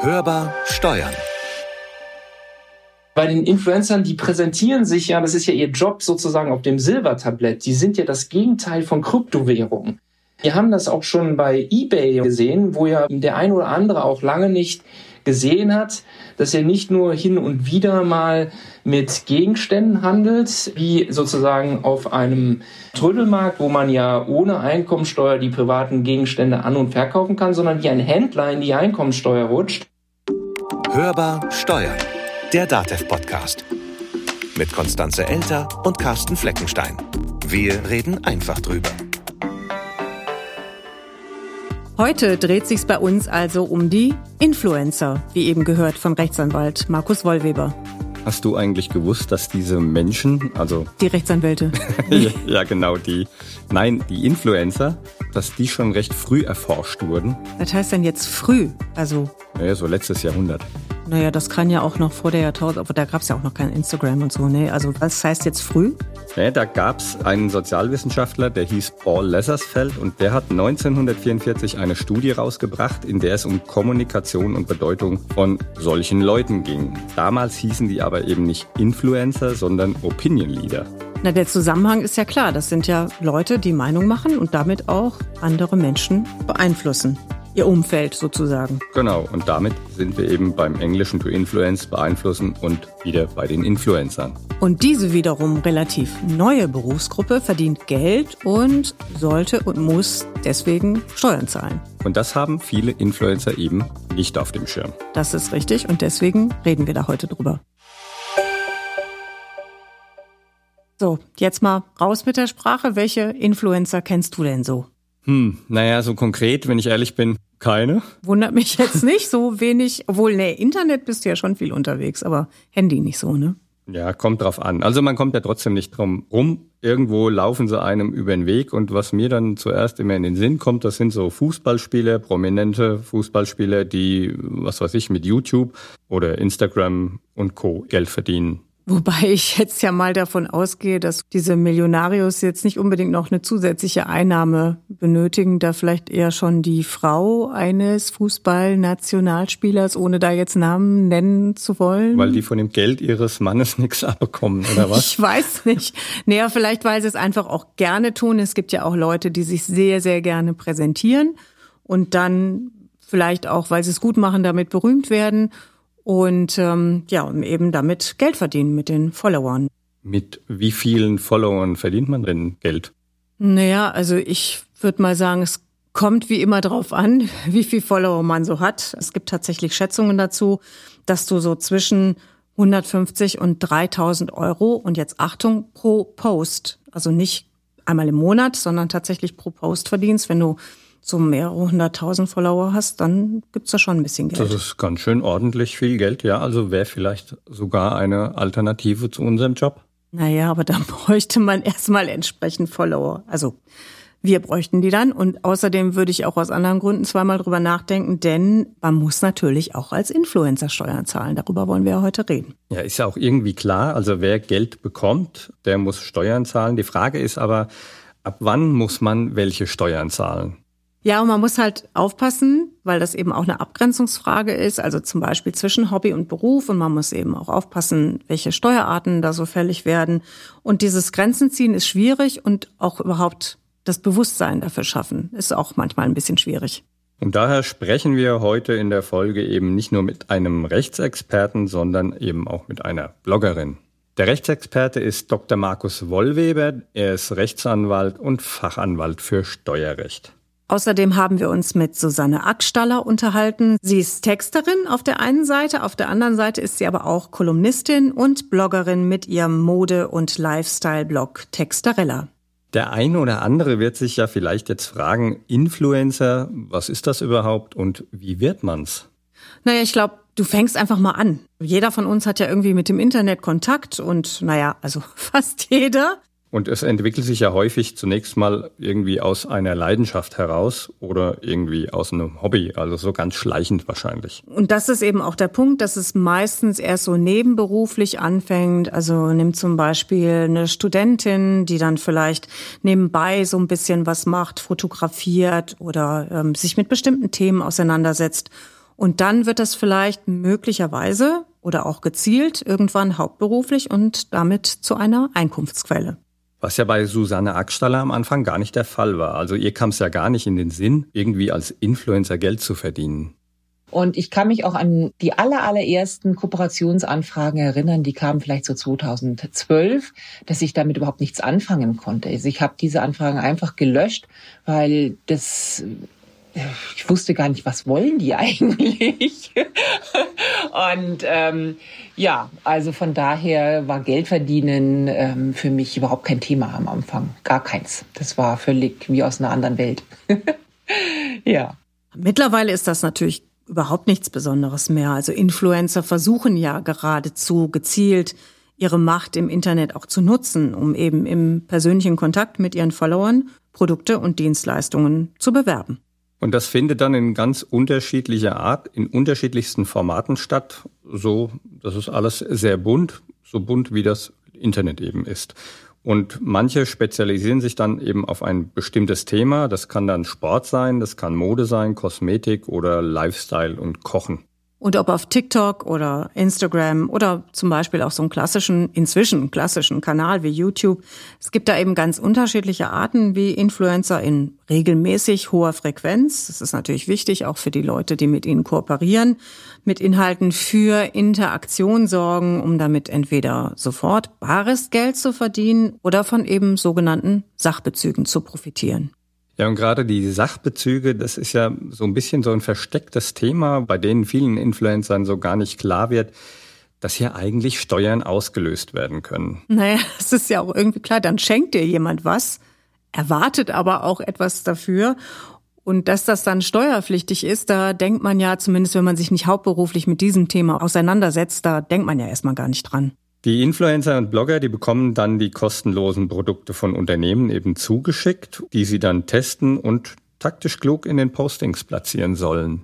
Hörbar Steuern. Bei den Influencern, die präsentieren sich ja, das ist ja ihr Job sozusagen auf dem Silbertablett. Die sind ja das Gegenteil von Kryptowährungen. Wir haben das auch schon bei eBay gesehen, wo ja der ein oder andere auch lange nicht gesehen hat, dass er nicht nur hin und wieder mal mit Gegenständen handelt, wie sozusagen auf einem Trödelmarkt, wo man ja ohne Einkommensteuer die privaten Gegenstände an- und verkaufen kann, sondern wie ein Händler in die Einkommensteuer rutscht. Hörbar Steuern. Der DATEV-Podcast. Mit Konstanze Elter und Carsten Fleckenstein. Wir reden einfach drüber. Heute dreht sich's bei uns also um die Influencer, wie eben gehört vom Rechtsanwalt Markus Wollweber. Hast du eigentlich gewusst, dass diese Menschen, also Die Rechtsanwälte. ja genau die, nein, die Influencer, dass die schon recht früh erforscht wurden? Das heißt dann jetzt früh, also Ja, so letztes Jahrhundert. Naja, das kann ja auch noch vor der Jahrtausend, aber da gab's ja auch noch kein Instagram und so, ne? Also was heißt jetzt früh? Ja, da gab's einen Sozialwissenschaftler, der hieß Paul Lessersfeld und der hat 1944 eine Studie rausgebracht, in der es um Kommunikation und Bedeutung von solchen Leuten ging. Damals hießen die aber eben nicht Influencer, sondern Opinion Leader. Na, der Zusammenhang ist ja klar. Das sind ja Leute, die Meinung machen und damit auch andere Menschen beeinflussen. Ihr Umfeld sozusagen. Genau, und damit sind wir eben beim Englischen to Influence beeinflussen und wieder bei den Influencern. Und diese wiederum relativ neue Berufsgruppe verdient Geld und sollte und muss deswegen Steuern zahlen. Und das haben viele Influencer eben nicht auf dem Schirm. Das ist richtig und deswegen reden wir da heute drüber. So, jetzt mal raus mit der Sprache. Welche Influencer kennst du denn so? Hm, naja, so konkret, wenn ich ehrlich bin, keine. Wundert mich jetzt nicht so wenig, obwohl, nee, Internet bist du ja schon viel unterwegs, aber Handy nicht so, ne? Ja, kommt drauf an. Also man kommt ja trotzdem nicht drum rum. Irgendwo laufen sie einem über den Weg und was mir dann zuerst immer in den Sinn kommt, das sind so Fußballspieler, prominente Fußballspieler, die, was weiß ich, mit YouTube oder Instagram und Co. Geld verdienen. Wobei ich jetzt ja mal davon ausgehe, dass diese Millionarius jetzt nicht unbedingt noch eine zusätzliche Einnahme benötigen, da vielleicht eher schon die Frau eines Fußballnationalspielers, ohne da jetzt Namen nennen zu wollen. Weil die von dem Geld ihres Mannes nichts abbekommen, oder was? Ich weiß nicht. Naja, vielleicht, weil sie es einfach auch gerne tun. Es gibt ja auch Leute, die sich sehr, sehr gerne präsentieren und dann vielleicht auch, weil sie es gut machen, damit berühmt werden und ähm, ja, und eben damit Geld verdienen mit den Followern. Mit wie vielen Followern verdient man denn Geld? Naja, also ich würde mal sagen, es kommt wie immer drauf an, wie viel Follower man so hat. Es gibt tatsächlich Schätzungen dazu, dass du so zwischen 150 und 3000 Euro und jetzt Achtung pro Post, also nicht einmal im Monat, sondern tatsächlich pro Post verdienst. Wenn du so mehrere hunderttausend Follower hast, dann gibt's da schon ein bisschen Geld. Das ist ganz schön ordentlich viel Geld, ja. Also wäre vielleicht sogar eine Alternative zu unserem Job. Naja, aber dann bräuchte man erstmal entsprechend Follower. Also wir bräuchten die dann. Und außerdem würde ich auch aus anderen Gründen zweimal drüber nachdenken, denn man muss natürlich auch als Influencer Steuern zahlen. Darüber wollen wir ja heute reden. Ja, ist ja auch irgendwie klar. Also wer Geld bekommt, der muss Steuern zahlen. Die Frage ist aber, ab wann muss man welche Steuern zahlen? Ja, und man muss halt aufpassen, weil das eben auch eine Abgrenzungsfrage ist, also zum Beispiel zwischen Hobby und Beruf. Und man muss eben auch aufpassen, welche Steuerarten da so fällig werden. Und dieses Grenzenziehen ist schwierig und auch überhaupt das Bewusstsein dafür schaffen, ist auch manchmal ein bisschen schwierig. Und daher sprechen wir heute in der Folge eben nicht nur mit einem Rechtsexperten, sondern eben auch mit einer Bloggerin. Der Rechtsexperte ist Dr. Markus Wollweber. Er ist Rechtsanwalt und Fachanwalt für Steuerrecht. Außerdem haben wir uns mit Susanne Ackstaller unterhalten. Sie ist Texterin auf der einen Seite, auf der anderen Seite ist sie aber auch Kolumnistin und Bloggerin mit ihrem Mode- und Lifestyle-Blog Textarella. Der eine oder andere wird sich ja vielleicht jetzt fragen, Influencer, was ist das überhaupt und wie wird man's? Naja, ich glaube, du fängst einfach mal an. Jeder von uns hat ja irgendwie mit dem Internet Kontakt und naja, also fast jeder. Und es entwickelt sich ja häufig zunächst mal irgendwie aus einer Leidenschaft heraus oder irgendwie aus einem Hobby, also so ganz schleichend wahrscheinlich. Und das ist eben auch der Punkt, dass es meistens erst so nebenberuflich anfängt. Also nimm zum Beispiel eine Studentin, die dann vielleicht nebenbei so ein bisschen was macht, fotografiert oder ähm, sich mit bestimmten Themen auseinandersetzt. Und dann wird das vielleicht möglicherweise oder auch gezielt irgendwann hauptberuflich und damit zu einer Einkunftsquelle. Was ja bei Susanne Ackstaller am Anfang gar nicht der Fall war. Also ihr kam es ja gar nicht in den Sinn, irgendwie als Influencer Geld zu verdienen. Und ich kann mich auch an die aller, allerersten Kooperationsanfragen erinnern, die kamen vielleicht so 2012, dass ich damit überhaupt nichts anfangen konnte. Also ich habe diese Anfragen einfach gelöscht, weil das ich wusste gar nicht, was wollen die eigentlich. und ähm, ja, also von daher war Geldverdienen ähm, für mich überhaupt kein Thema am Anfang. Gar keins. Das war völlig wie aus einer anderen Welt. ja. Mittlerweile ist das natürlich überhaupt nichts Besonderes mehr. Also Influencer versuchen ja geradezu gezielt ihre Macht im Internet auch zu nutzen, um eben im persönlichen Kontakt mit ihren Followern Produkte und Dienstleistungen zu bewerben. Und das findet dann in ganz unterschiedlicher Art, in unterschiedlichsten Formaten statt. So, das ist alles sehr bunt, so bunt wie das Internet eben ist. Und manche spezialisieren sich dann eben auf ein bestimmtes Thema. Das kann dann Sport sein, das kann Mode sein, Kosmetik oder Lifestyle und Kochen. Und ob auf TikTok oder Instagram oder zum Beispiel auch so einen klassischen, inzwischen klassischen Kanal wie YouTube. Es gibt da eben ganz unterschiedliche Arten, wie Influencer in regelmäßig hoher Frequenz. Das ist natürlich wichtig, auch für die Leute, die mit ihnen kooperieren, mit Inhalten für Interaktion sorgen, um damit entweder sofort bares Geld zu verdienen oder von eben sogenannten Sachbezügen zu profitieren. Ja, und gerade die Sachbezüge, das ist ja so ein bisschen so ein verstecktes Thema, bei denen vielen Influencern so gar nicht klar wird, dass hier eigentlich Steuern ausgelöst werden können. Naja, es ist ja auch irgendwie klar, dann schenkt dir jemand was, erwartet aber auch etwas dafür. Und dass das dann steuerpflichtig ist, da denkt man ja, zumindest wenn man sich nicht hauptberuflich mit diesem Thema auseinandersetzt, da denkt man ja erstmal gar nicht dran. Die Influencer und Blogger, die bekommen dann die kostenlosen Produkte von Unternehmen eben zugeschickt, die sie dann testen und taktisch klug in den Postings platzieren sollen.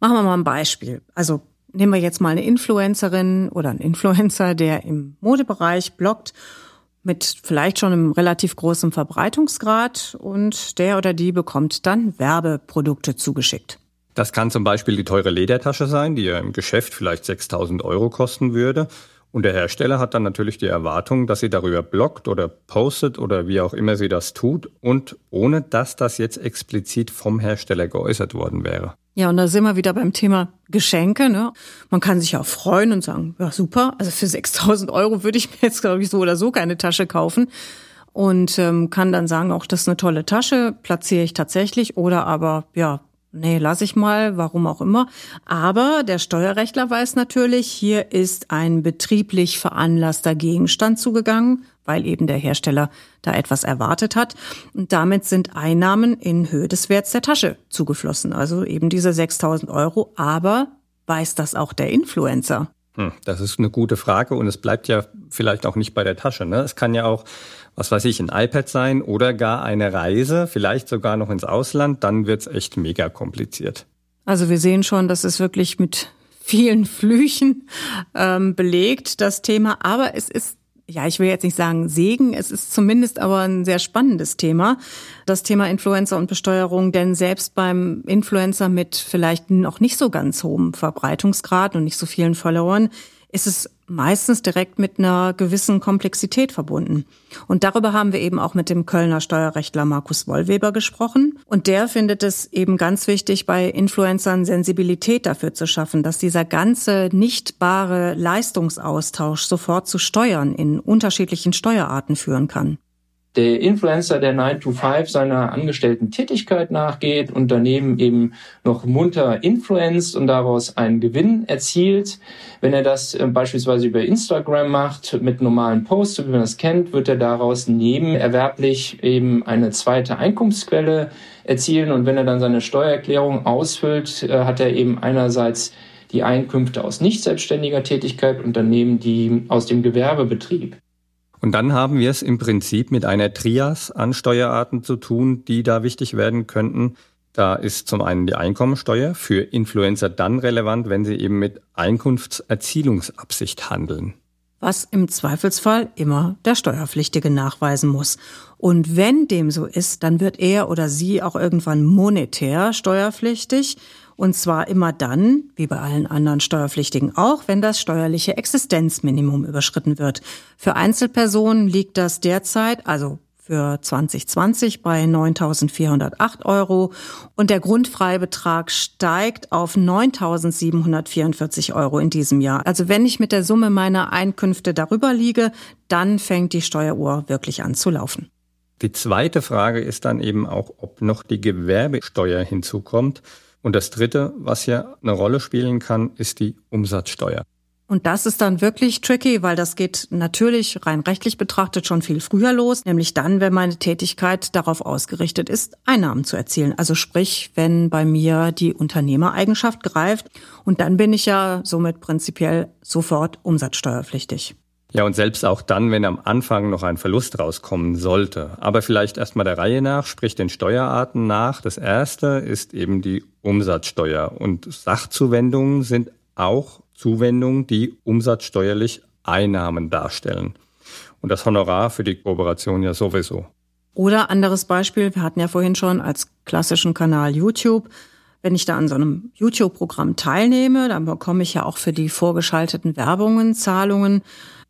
Machen wir mal ein Beispiel. Also nehmen wir jetzt mal eine Influencerin oder einen Influencer, der im Modebereich bloggt mit vielleicht schon einem relativ großen Verbreitungsgrad und der oder die bekommt dann Werbeprodukte zugeschickt. Das kann zum Beispiel die teure Ledertasche sein, die ja im Geschäft vielleicht 6000 Euro kosten würde. Und der Hersteller hat dann natürlich die Erwartung, dass sie darüber bloggt oder postet oder wie auch immer sie das tut und ohne dass das jetzt explizit vom Hersteller geäußert worden wäre. Ja, und da sind wir wieder beim Thema Geschenke. Ne? Man kann sich auch freuen und sagen, ja super, also für 6000 Euro würde ich mir jetzt, glaube ich, so oder so keine Tasche kaufen. Und ähm, kann dann sagen, auch das ist eine tolle Tasche, platziere ich tatsächlich. Oder aber, ja, nee, lass ich mal, warum auch immer. Aber der Steuerrechtler weiß natürlich, hier ist ein betrieblich veranlasster Gegenstand zugegangen, weil eben der Hersteller da etwas erwartet hat. Und damit sind Einnahmen in Höhe des Werts der Tasche zugeflossen. Also eben diese 6000 Euro. Aber weiß das auch der Influencer? Hm, das ist eine gute Frage und es bleibt ja vielleicht auch nicht bei der Tasche. Ne? Es kann ja auch was weiß ich, ein iPad sein oder gar eine Reise, vielleicht sogar noch ins Ausland, dann wird's echt mega kompliziert. Also wir sehen schon, das ist wirklich mit vielen Flüchen ähm, belegt, das Thema. Aber es ist, ja, ich will jetzt nicht sagen Segen, es ist zumindest aber ein sehr spannendes Thema, das Thema Influencer und Besteuerung. Denn selbst beim Influencer mit vielleicht noch nicht so ganz hohem Verbreitungsgrad und nicht so vielen Followern, ist es meistens direkt mit einer gewissen Komplexität verbunden. Und darüber haben wir eben auch mit dem Kölner Steuerrechtler Markus Wollweber gesprochen. Und der findet es eben ganz wichtig, bei Influencern Sensibilität dafür zu schaffen, dass dieser ganze nicht bare Leistungsaustausch sofort zu Steuern in unterschiedlichen Steuerarten führen kann der Influencer, der 9 to 5 seiner angestellten Tätigkeit nachgeht und daneben eben noch munter influenzt und daraus einen Gewinn erzielt. Wenn er das äh, beispielsweise über Instagram macht, mit normalen Posts, wie man das kennt, wird er daraus nebenerwerblich eben eine zweite Einkunftsquelle erzielen. Und wenn er dann seine Steuererklärung ausfüllt, äh, hat er eben einerseits die Einkünfte aus nicht selbstständiger Tätigkeit und daneben die aus dem Gewerbebetrieb. Und dann haben wir es im Prinzip mit einer Trias an Steuerarten zu tun, die da wichtig werden könnten. Da ist zum einen die Einkommensteuer für Influencer dann relevant, wenn sie eben mit Einkunftserzielungsabsicht handeln. Was im Zweifelsfall immer der Steuerpflichtige nachweisen muss. Und wenn dem so ist, dann wird er oder sie auch irgendwann monetär steuerpflichtig Und zwar immer dann, wie bei allen anderen Steuerpflichtigen auch, wenn das steuerliche Existenzminimum überschritten wird. Für Einzelpersonen liegt das derzeit, also für 2020 bei 9.408 Euro und der Grundfreibetrag steigt auf 9.744 Euro in diesem Jahr. Also wenn ich mit der Summe meiner Einkünfte darüber liege, dann fängt die Steueruhr wirklich an zu laufen. Die zweite Frage ist dann eben auch, ob noch die Gewerbesteuer hinzukommt. Und das dritte, was hier eine Rolle spielen kann, ist die Umsatzsteuer. Und das ist dann wirklich tricky, weil das geht natürlich rein rechtlich betrachtet schon viel früher los, nämlich dann, wenn meine Tätigkeit darauf ausgerichtet ist, Einnahmen zu erzielen. Also sprich, wenn bei mir die Unternehmereigenschaft greift und dann bin ich ja somit prinzipiell sofort umsatzsteuerpflichtig. Ja, und selbst auch dann, wenn am Anfang noch ein Verlust rauskommen sollte. Aber vielleicht erstmal der Reihe nach, sprich den Steuerarten nach. Das erste ist eben die Umsatzsteuer. Und Sachzuwendungen sind auch Zuwendungen, die umsatzsteuerlich Einnahmen darstellen. Und das Honorar für die Kooperation ja sowieso. Oder anderes Beispiel, wir hatten ja vorhin schon als klassischen Kanal YouTube. Wenn ich da an so einem YouTube-Programm teilnehme, dann bekomme ich ja auch für die vorgeschalteten Werbungen Zahlungen.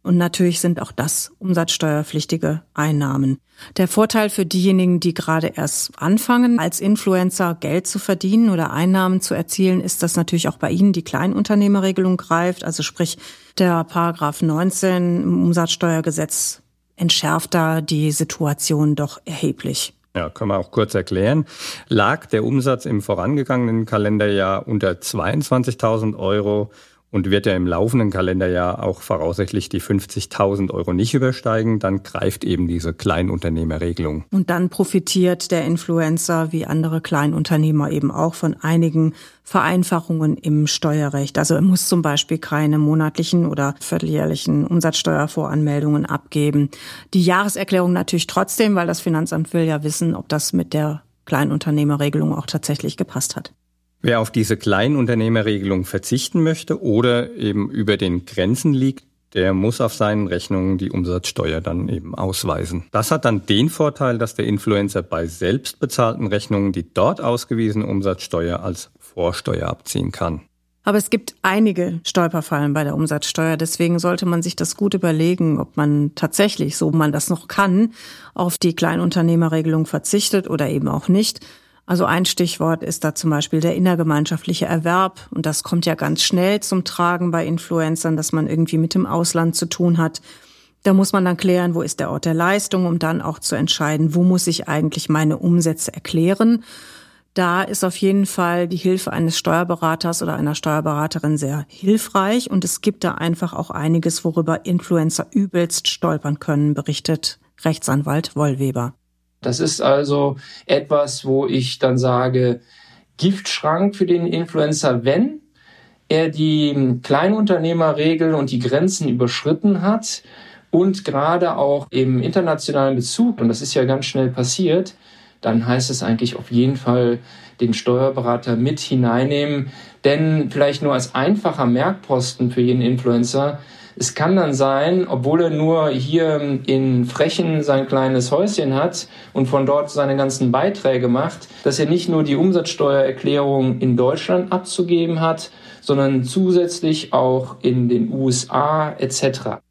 Und natürlich sind auch das umsatzsteuerpflichtige Einnahmen. Der Vorteil für diejenigen, die gerade erst anfangen, als Influencer Geld zu verdienen oder Einnahmen zu erzielen, ist, dass natürlich auch bei Ihnen die Kleinunternehmerregelung greift. Also sprich, der Paragraph 19 im Umsatzsteuergesetz entschärft da die Situation doch erheblich. Ja, können wir auch kurz erklären. Lag der Umsatz im vorangegangenen Kalenderjahr unter 22.000 Euro, und wird er im laufenden Kalenderjahr auch voraussichtlich die 50.000 Euro nicht übersteigen, dann greift eben diese Kleinunternehmerregelung. Und dann profitiert der Influencer wie andere Kleinunternehmer eben auch von einigen Vereinfachungen im Steuerrecht. Also er muss zum Beispiel keine monatlichen oder vierteljährlichen Umsatzsteuervoranmeldungen abgeben. Die Jahreserklärung natürlich trotzdem, weil das Finanzamt will ja wissen, ob das mit der Kleinunternehmerregelung auch tatsächlich gepasst hat. Wer auf diese Kleinunternehmerregelung verzichten möchte oder eben über den Grenzen liegt, der muss auf seinen Rechnungen die Umsatzsteuer dann eben ausweisen. Das hat dann den Vorteil, dass der Influencer bei selbst bezahlten Rechnungen die dort ausgewiesene Umsatzsteuer als Vorsteuer abziehen kann. Aber es gibt einige Stolperfallen bei der Umsatzsteuer. Deswegen sollte man sich das gut überlegen, ob man tatsächlich, so man das noch kann, auf die Kleinunternehmerregelung verzichtet oder eben auch nicht. Also ein Stichwort ist da zum Beispiel der innergemeinschaftliche Erwerb. Und das kommt ja ganz schnell zum Tragen bei Influencern, dass man irgendwie mit dem Ausland zu tun hat. Da muss man dann klären, wo ist der Ort der Leistung, um dann auch zu entscheiden, wo muss ich eigentlich meine Umsätze erklären. Da ist auf jeden Fall die Hilfe eines Steuerberaters oder einer Steuerberaterin sehr hilfreich. Und es gibt da einfach auch einiges, worüber Influencer übelst stolpern können, berichtet Rechtsanwalt Wollweber. Das ist also etwas, wo ich dann sage, Giftschrank für den Influencer, wenn er die Kleinunternehmerregeln und die Grenzen überschritten hat und gerade auch im internationalen Bezug, und das ist ja ganz schnell passiert, dann heißt es eigentlich auf jeden Fall den Steuerberater mit hineinnehmen. Denn vielleicht nur als einfacher Merkposten für jeden Influencer, es kann dann sein, obwohl er nur hier in Frechen sein kleines Häuschen hat und von dort seine ganzen Beiträge macht, dass er nicht nur die Umsatzsteuererklärung in Deutschland abzugeben hat, sondern zusätzlich auch in den USA etc.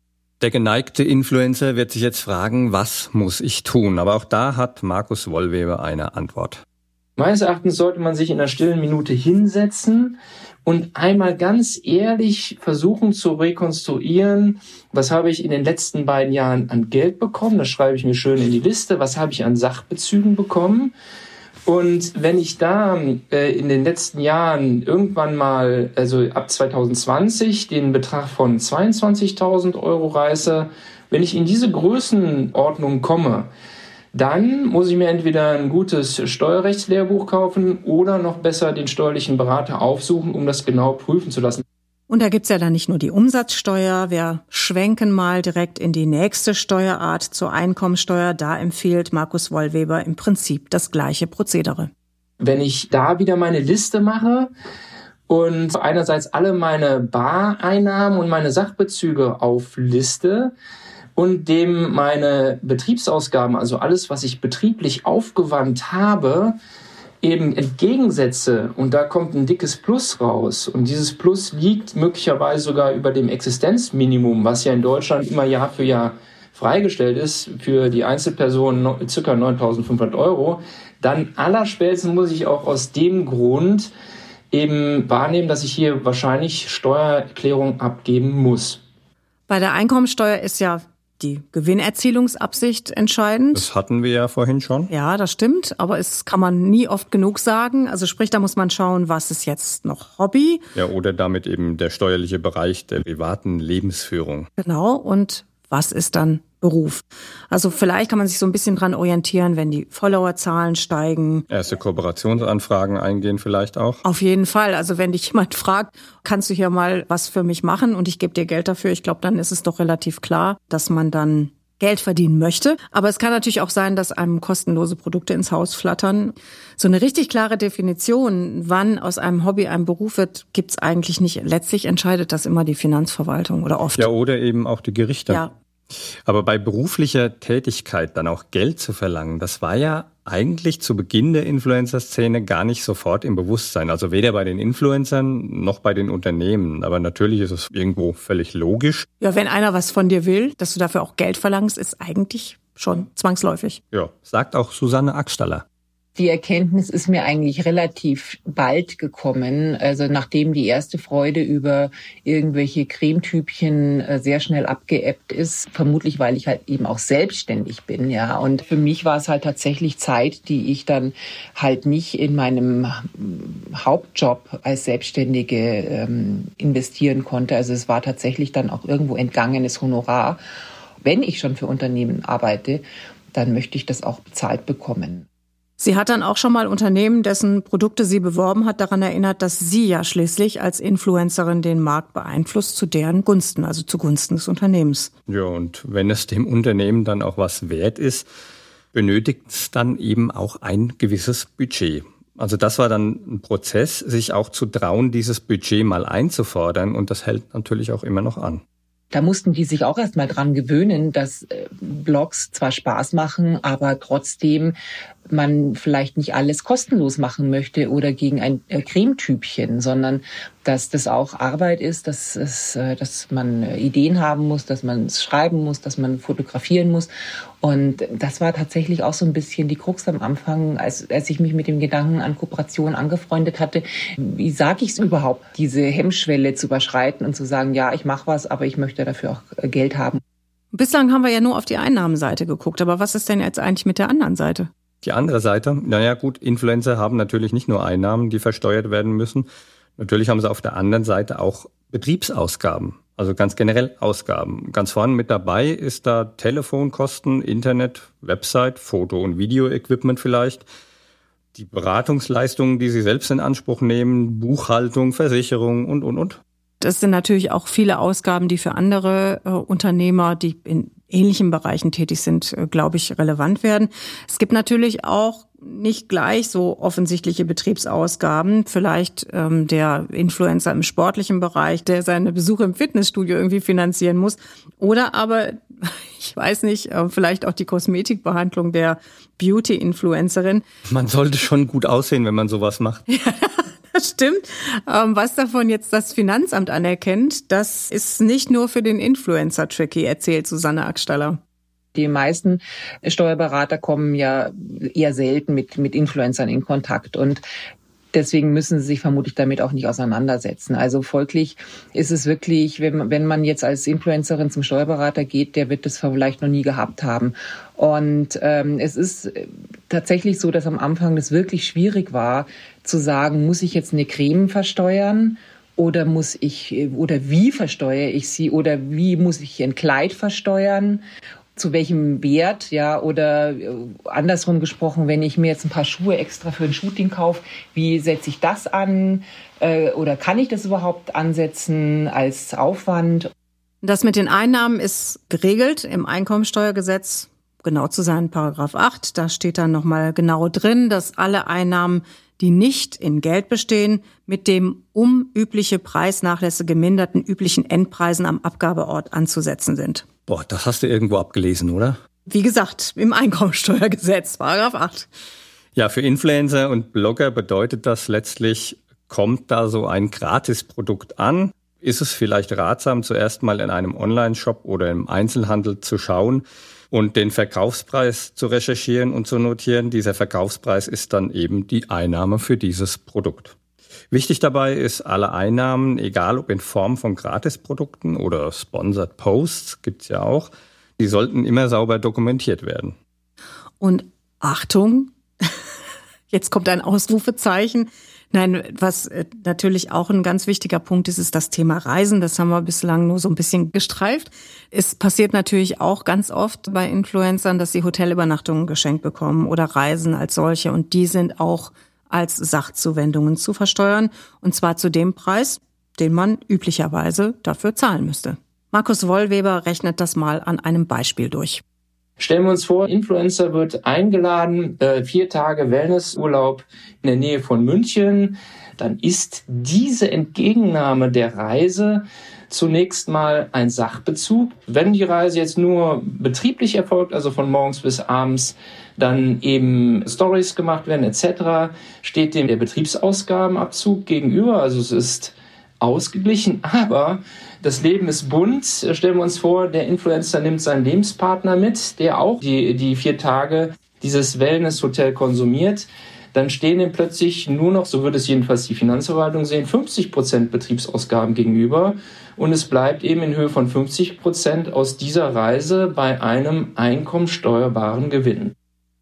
Der geneigte Influencer wird sich jetzt fragen, was muss ich tun? Aber auch da hat Markus Wollweber eine Antwort. Meines Erachtens sollte man sich in einer stillen Minute hinsetzen und einmal ganz ehrlich versuchen zu rekonstruieren, was habe ich in den letzten beiden Jahren an Geld bekommen, das schreibe ich mir schön in die Liste, was habe ich an Sachbezügen bekommen. Und wenn ich da äh, in den letzten Jahren irgendwann mal, also ab 2020, den Betrag von 22.000 Euro reiße, wenn ich in diese Größenordnung komme, dann muss ich mir entweder ein gutes Steuerrechtslehrbuch kaufen oder noch besser den steuerlichen Berater aufsuchen, um das genau prüfen zu lassen. Und da gibt's ja dann nicht nur die Umsatzsteuer. Wir schwenken mal direkt in die nächste Steuerart zur Einkommensteuer. Da empfiehlt Markus Wollweber im Prinzip das gleiche Prozedere. Wenn ich da wieder meine Liste mache und einerseits alle meine Bareinnahmen und meine Sachbezüge aufliste, und dem meine Betriebsausgaben, also alles, was ich betrieblich aufgewandt habe, eben Entgegensätze und da kommt ein dickes Plus raus und dieses Plus liegt möglicherweise sogar über dem Existenzminimum, was ja in Deutschland immer Jahr für Jahr freigestellt ist für die Einzelperson ca. 9.500 Euro, dann allerspätestens muss ich auch aus dem Grund eben wahrnehmen, dass ich hier wahrscheinlich Steuererklärung abgeben muss. Bei der Einkommensteuer ist ja die Gewinnerzielungsabsicht entscheidend. Das hatten wir ja vorhin schon. Ja, das stimmt, aber es kann man nie oft genug sagen. Also sprich, da muss man schauen, was ist jetzt noch Hobby. Ja, oder damit eben der steuerliche Bereich der privaten Lebensführung. Genau, und was ist dann Beruf. Also vielleicht kann man sich so ein bisschen dran orientieren, wenn die Followerzahlen steigen. Erste Kooperationsanfragen eingehen vielleicht auch. Auf jeden Fall. Also wenn dich jemand fragt, kannst du hier mal was für mich machen und ich gebe dir Geld dafür, ich glaube, dann ist es doch relativ klar, dass man dann Geld verdienen möchte. Aber es kann natürlich auch sein, dass einem kostenlose Produkte ins Haus flattern. So eine richtig klare Definition, wann aus einem Hobby ein Beruf wird, gibt's eigentlich nicht. Letztlich entscheidet das immer die Finanzverwaltung oder oft. Ja, oder eben auch die Gerichte. Ja, aber bei beruflicher Tätigkeit dann auch Geld zu verlangen, das war ja eigentlich zu Beginn der Influencer-Szene gar nicht sofort im Bewusstsein. Also weder bei den Influencern noch bei den Unternehmen. Aber natürlich ist es irgendwo völlig logisch. Ja, wenn einer was von dir will, dass du dafür auch Geld verlangst, ist eigentlich schon zwangsläufig. Ja, sagt auch Susanne Axtaller. Die Erkenntnis ist mir eigentlich relativ bald gekommen, also nachdem die erste Freude über irgendwelche Cremetübchen äh, sehr schnell abgeebbt ist, vermutlich weil ich halt eben auch selbstständig bin, ja. Und für mich war es halt tatsächlich Zeit, die ich dann halt nicht in meinem Hauptjob als Selbstständige ähm, investieren konnte. Also es war tatsächlich dann auch irgendwo entgangenes Honorar. Wenn ich schon für Unternehmen arbeite, dann möchte ich das auch bezahlt bekommen. Sie hat dann auch schon mal Unternehmen, dessen Produkte sie beworben hat, daran erinnert, dass sie ja schließlich als Influencerin den Markt beeinflusst zu deren Gunsten, also zugunsten des Unternehmens. Ja, und wenn es dem Unternehmen dann auch was wert ist, benötigt es dann eben auch ein gewisses Budget. Also das war dann ein Prozess, sich auch zu trauen, dieses Budget mal einzufordern und das hält natürlich auch immer noch an. Da mussten die sich auch erst mal dran gewöhnen, dass äh, Blogs zwar Spaß machen, aber trotzdem man vielleicht nicht alles kostenlos machen möchte oder gegen ein äh, Cremetübchen, sondern dass das auch Arbeit ist, dass, es, äh, dass man Ideen haben muss, dass man es schreiben muss, dass man fotografieren muss. Und das war tatsächlich auch so ein bisschen die Krux am Anfang, als, als ich mich mit dem Gedanken an Kooperation angefreundet hatte. Wie sage ich es überhaupt, diese Hemmschwelle zu überschreiten und zu sagen, ja, ich mache was, aber ich möchte dafür auch äh, Geld haben. Bislang haben wir ja nur auf die Einnahmenseite geguckt, aber was ist denn jetzt eigentlich mit der anderen Seite? Die andere Seite, naja gut, Influencer haben natürlich nicht nur Einnahmen, die versteuert werden müssen. Natürlich haben sie auf der anderen Seite auch Betriebsausgaben, also ganz generell Ausgaben. Ganz vorne mit dabei ist da Telefonkosten, Internet, Website, Foto- und Videoequipment vielleicht, die Beratungsleistungen, die sie selbst in Anspruch nehmen, Buchhaltung, Versicherung und, und, und. Das sind natürlich auch viele Ausgaben, die für andere äh, Unternehmer, die in ähnlichen Bereichen tätig sind, äh, glaube ich, relevant werden. Es gibt natürlich auch nicht gleich so offensichtliche Betriebsausgaben. Vielleicht ähm, der Influencer im sportlichen Bereich, der seine Besuche im Fitnessstudio irgendwie finanzieren muss. Oder aber, ich weiß nicht, äh, vielleicht auch die Kosmetikbehandlung der Beauty-Influencerin. Man sollte schon gut aussehen, wenn man sowas macht. Das stimmt. Ähm, was davon jetzt das Finanzamt anerkennt, das ist nicht nur für den Influencer tricky, erzählt Susanne Ackstaller. Die meisten Steuerberater kommen ja eher selten mit, mit Influencern in Kontakt. Und Deswegen müssen sie sich vermutlich damit auch nicht auseinandersetzen. Also folglich ist es wirklich, wenn man, wenn man jetzt als Influencerin zum Steuerberater geht, der wird das vielleicht noch nie gehabt haben. Und ähm, es ist tatsächlich so, dass am Anfang das wirklich schwierig war, zu sagen, muss ich jetzt eine Creme versteuern? Oder muss ich, oder wie versteuere ich sie? Oder wie muss ich ein Kleid versteuern? Zu welchem Wert, ja, oder äh, andersrum gesprochen, wenn ich mir jetzt ein paar Schuhe extra für ein Shooting kaufe, wie setze ich das an? Äh, oder kann ich das überhaupt ansetzen als Aufwand? Das mit den Einnahmen ist geregelt im Einkommensteuergesetz, genau zu sein, Paragraph 8. Da steht dann nochmal genau drin, dass alle Einnahmen, die nicht in Geld bestehen, mit dem um übliche Preisnachlässe geminderten üblichen Endpreisen am Abgabeort anzusetzen sind. Boah, das hast du irgendwo abgelesen, oder? Wie gesagt, im Einkommensteuergesetz, Paragraph 8. Ja, für Influencer und Blogger bedeutet das letztlich, kommt da so ein Gratisprodukt an? Ist es vielleicht ratsam, zuerst mal in einem Online-Shop oder im Einzelhandel zu schauen und den Verkaufspreis zu recherchieren und zu notieren? Dieser Verkaufspreis ist dann eben die Einnahme für dieses Produkt. Wichtig dabei ist, alle Einnahmen, egal ob in Form von Gratisprodukten oder Sponsored Posts, gibt's ja auch, die sollten immer sauber dokumentiert werden. Und Achtung, jetzt kommt ein Ausrufezeichen. Nein, was äh, natürlich auch ein ganz wichtiger Punkt ist, ist das Thema Reisen. Das haben wir bislang nur so ein bisschen gestreift. Es passiert natürlich auch ganz oft bei Influencern, dass sie Hotelübernachtungen geschenkt bekommen oder Reisen als solche. Und die sind auch als Sachzuwendungen zu versteuern. Und zwar zu dem Preis, den man üblicherweise dafür zahlen müsste. Markus Wollweber rechnet das mal an einem Beispiel durch. Stellen wir uns vor, Influencer wird eingeladen, äh, vier Tage Wellnessurlaub in der Nähe von München. Dann ist diese Entgegennahme der Reise zunächst mal ein Sachbezug. Wenn die Reise jetzt nur betrieblich erfolgt, also von morgens bis abends, dann eben Stories gemacht werden etc., steht dem der Betriebsausgabenabzug gegenüber. Also es ist ausgeglichen, aber das Leben ist bunt. Stellen wir uns vor, der Influencer nimmt seinen Lebenspartner mit, der auch die, die vier Tage dieses Wellness-Hotel konsumiert. Dann stehen ihm plötzlich nur noch, so würde es jedenfalls die Finanzverwaltung sehen, 50 Prozent Betriebsausgaben gegenüber. Und es bleibt eben in Höhe von 50 Prozent aus dieser Reise bei einem einkommensteuerbaren Gewinn.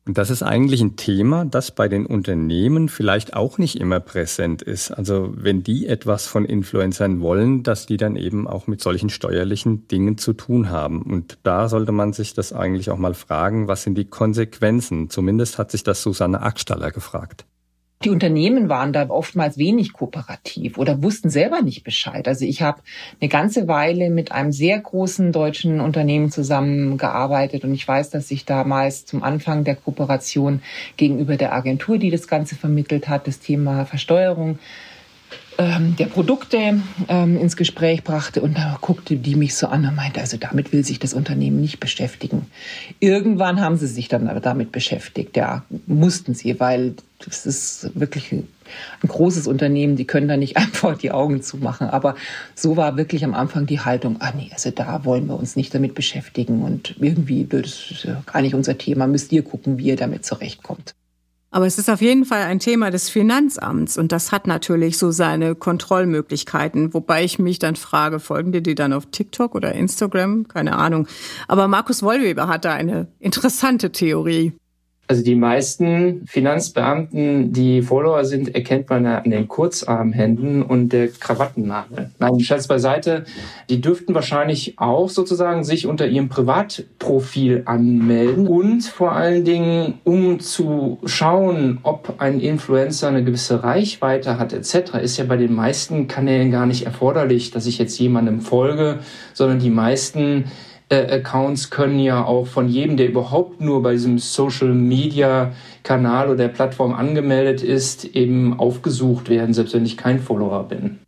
Und das ist eigentlich ein Thema, das bei den Unternehmen vielleicht auch nicht immer präsent ist. Also wenn die etwas von Influencern wollen, dass die dann eben auch mit solchen steuerlichen Dingen zu tun haben. Und da sollte man sich das eigentlich auch mal fragen, was sind die Konsequenzen? Zumindest hat sich das Susanne Ackstaller gefragt. Die Unternehmen waren da oftmals wenig kooperativ oder wussten selber nicht Bescheid. Also ich habe eine ganze Weile mit einem sehr großen deutschen Unternehmen zusammengearbeitet und ich weiß, dass ich damals zum Anfang der Kooperation gegenüber der Agentur, die das Ganze vermittelt hat, das Thema Versteuerung ähm, der Produkte ähm, ins Gespräch brachte und da guckte die mich so an und meinte, also damit will sich das Unternehmen nicht beschäftigen. Irgendwann haben sie sich dann aber damit beschäftigt, ja, mussten sie, weil das ist wirklich ein, großes Unternehmen, die können da nicht einfach die Augen zumachen. Aber so war wirklich am Anfang die Haltung, ah nee, also da wollen wir uns nicht damit beschäftigen und irgendwie, das ist gar nicht unser Thema, müsst ihr gucken, wie ihr damit zurechtkommt. Aber es ist auf jeden Fall ein Thema des Finanzamts und das hat natürlich so seine Kontrollmöglichkeiten, wobei ich mich dann frage, folgen dir die dann auf TikTok oder Instagram? Keine Ahnung. Aber Markus Wollweber hat da eine interessante Theorie. Also die meisten Finanzbeamten, die Follower sind, erkennt man ja an den Kurzarmhänden und der Krawattennadel. Nein, Scherz beiseite. Die dürften wahrscheinlich auch sozusagen sich unter ihrem Privatprofil anmelden und vor allen Dingen, um zu schauen, ob ein Influencer eine gewisse Reichweite hat etc., ist ja bei den meisten Kanälen gar nicht erforderlich, dass ich jetzt jemandem folge, sondern die meisten Accounts können ja auch von jedem, der überhaupt nur bei diesem Social Media Kanal oder Plattform angemeldet ist, eben aufgesucht werden, selbst wenn ich kein Follower bin.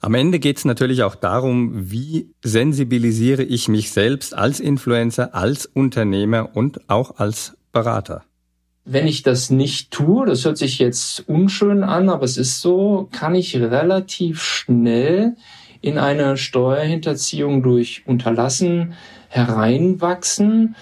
Am Ende geht es natürlich auch darum, wie sensibilisiere ich mich selbst als Influencer, als Unternehmer und auch als Berater. Wenn ich das nicht tue, das hört sich jetzt unschön an, aber es ist so, kann ich relativ schnell in eine Steuerhinterziehung durch Unterlassen hereinwachsen.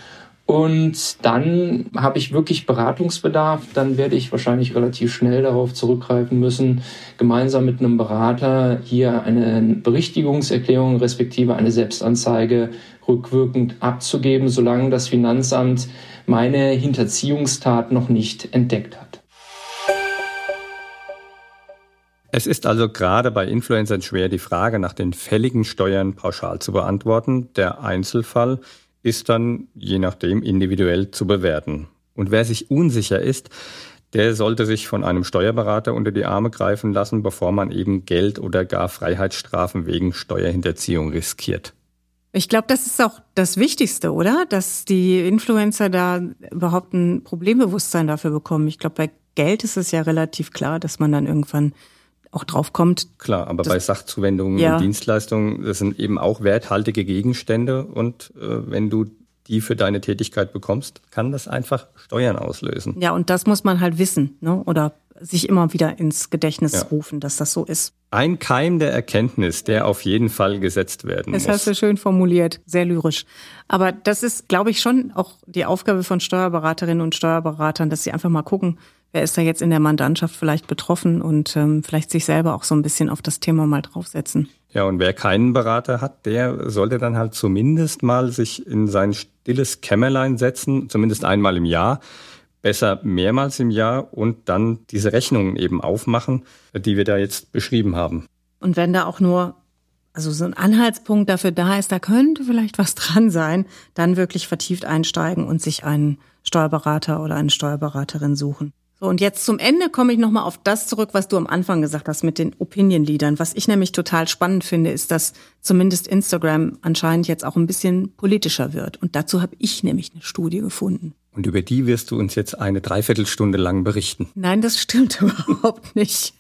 Und dann habe ich wirklich Beratungsbedarf. Dann werde ich wahrscheinlich relativ schnell darauf zurückgreifen müssen, gemeinsam mit einem Berater hier eine Berichtigungserklärung respektive eine Selbstanzeige rückwirkend abzugeben, solange das Finanzamt meine Hinterziehungstat noch nicht entdeckt hat. Es ist also gerade bei Influencern schwer, die Frage nach den fälligen Steuern pauschal zu beantworten. Der Einzelfall ist dann je nachdem individuell zu bewerten. Und wer sich unsicher ist, der sollte sich von einem Steuerberater unter die Arme greifen lassen, bevor man eben Geld oder gar Freiheitsstrafen wegen Steuerhinterziehung riskiert. Ich glaube, das ist auch das Wichtigste, oder? Dass die Influencer da überhaupt ein Problembewusstsein dafür bekommen. Ich glaube, bei Geld ist es ja relativ klar, dass man dann irgendwann auch drauf kommt. Klar, aber bei Sachzuwendungen ja. und Dienstleistungen, das sind eben auch werthaltige Gegenstände und äh, wenn du die für deine Tätigkeit bekommst, kann das einfach Steuern auslösen. Ja, und das muss man halt wissen, ne? Oder sich immer wieder ins Gedächtnis ja. rufen, dass das so ist. Ein Keim der Erkenntnis, der auf jeden Fall gesetzt werden das muss. Das hast du schön formuliert, sehr lyrisch. Aber das ist, glaube ich, schon auch die Aufgabe von Steuerberaterinnen und Steuerberatern, dass sie einfach mal gucken, wer ist da jetzt in der Mandantschaft vielleicht betroffen und ähm, vielleicht sich selber auch so ein bisschen auf das Thema mal draufsetzen. Ja, und wer keinen Berater hat, der sollte dann halt zumindest mal sich in sein stilles Kämmerlein setzen, zumindest einmal im Jahr, besser mehrmals im Jahr und dann diese Rechnungen eben aufmachen, die wir da jetzt beschrieben haben. Und wenn da auch nur also so ein Anhaltspunkt dafür da ist, da könnte vielleicht was dran sein, dann wirklich vertieft einsteigen und sich einen Steuerberater oder eine Steuerberaterin suchen. So, und jetzt zum Ende komme ich nochmal auf das zurück, was du am Anfang gesagt hast mit den Opinion-Liedern. Was ich nämlich total spannend finde, ist, dass zumindest Instagram anscheinend jetzt auch ein bisschen politischer wird. Und dazu habe ich nämlich eine Studie gefunden. Und über die wirst du uns jetzt eine Dreiviertelstunde lang berichten. Nein, das stimmt überhaupt nicht.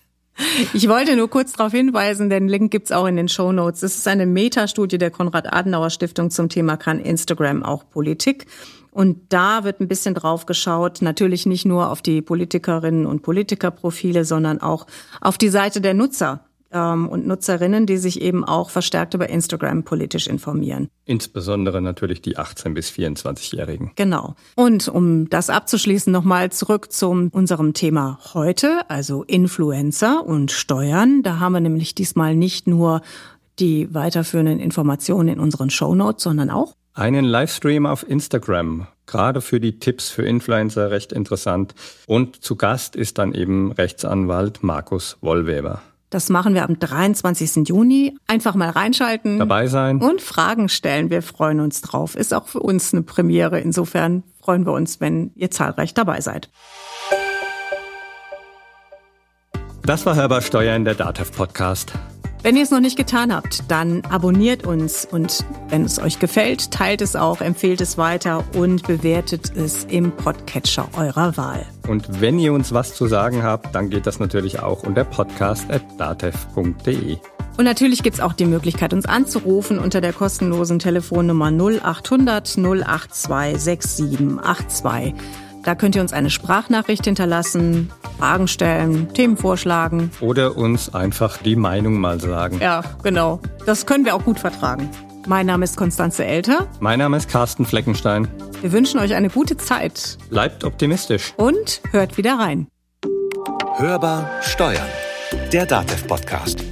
Ich wollte nur kurz darauf hinweisen, den Link gibt's auch in den Show Notes. Es ist eine Metastudie der Konrad-Adenauer-Stiftung zum Thema Kann Instagram auch Politik? Und da wird ein bisschen drauf geschaut, natürlich nicht nur auf die Politikerinnen und Politikerprofile, sondern auch auf die Seite der Nutzer und Nutzerinnen, die sich eben auch verstärkt über Instagram politisch informieren. Insbesondere natürlich die 18- bis 24-Jährigen. Genau. Und um das abzuschließen, nochmal zurück zu unserem Thema heute, also Influencer und Steuern. Da haben wir nämlich diesmal nicht nur die weiterführenden Informationen in unseren Show Notes, sondern auch einen Livestream auf Instagram, gerade für die Tipps für Influencer recht interessant. Und zu Gast ist dann eben Rechtsanwalt Markus Wollweber. Das machen wir am 23. Juni. Einfach mal reinschalten. Dabei sein. Und Fragen stellen. Wir freuen uns drauf. Ist auch für uns eine Premiere. Insofern freuen wir uns, wenn ihr zahlreich dabei seid. Das war Hörbar Steuern, der DATEV Podcast. Wenn ihr es noch nicht getan habt, dann abonniert uns und wenn es euch gefällt, teilt es auch, empfehlt es weiter und bewertet es im Podcatcher eurer Wahl. Und wenn ihr uns was zu sagen habt, dann geht das natürlich auch unter podcast.datev.de. Und natürlich gibt es auch die Möglichkeit, uns anzurufen unter der kostenlosen Telefonnummer 0800 082 6782. Da könnt ihr uns eine Sprachnachricht hinterlassen, Fragen stellen, Themen vorschlagen. Oder uns einfach die Meinung mal sagen. Ja, genau. Das können wir auch gut vertragen. Mein Name ist Konstanze Elter. Mein Name ist Carsten Fleckenstein. Wir wünschen euch eine gute Zeit. Bleibt optimistisch. Und hört wieder rein. Hörbar Steuern. Der Datev-Podcast.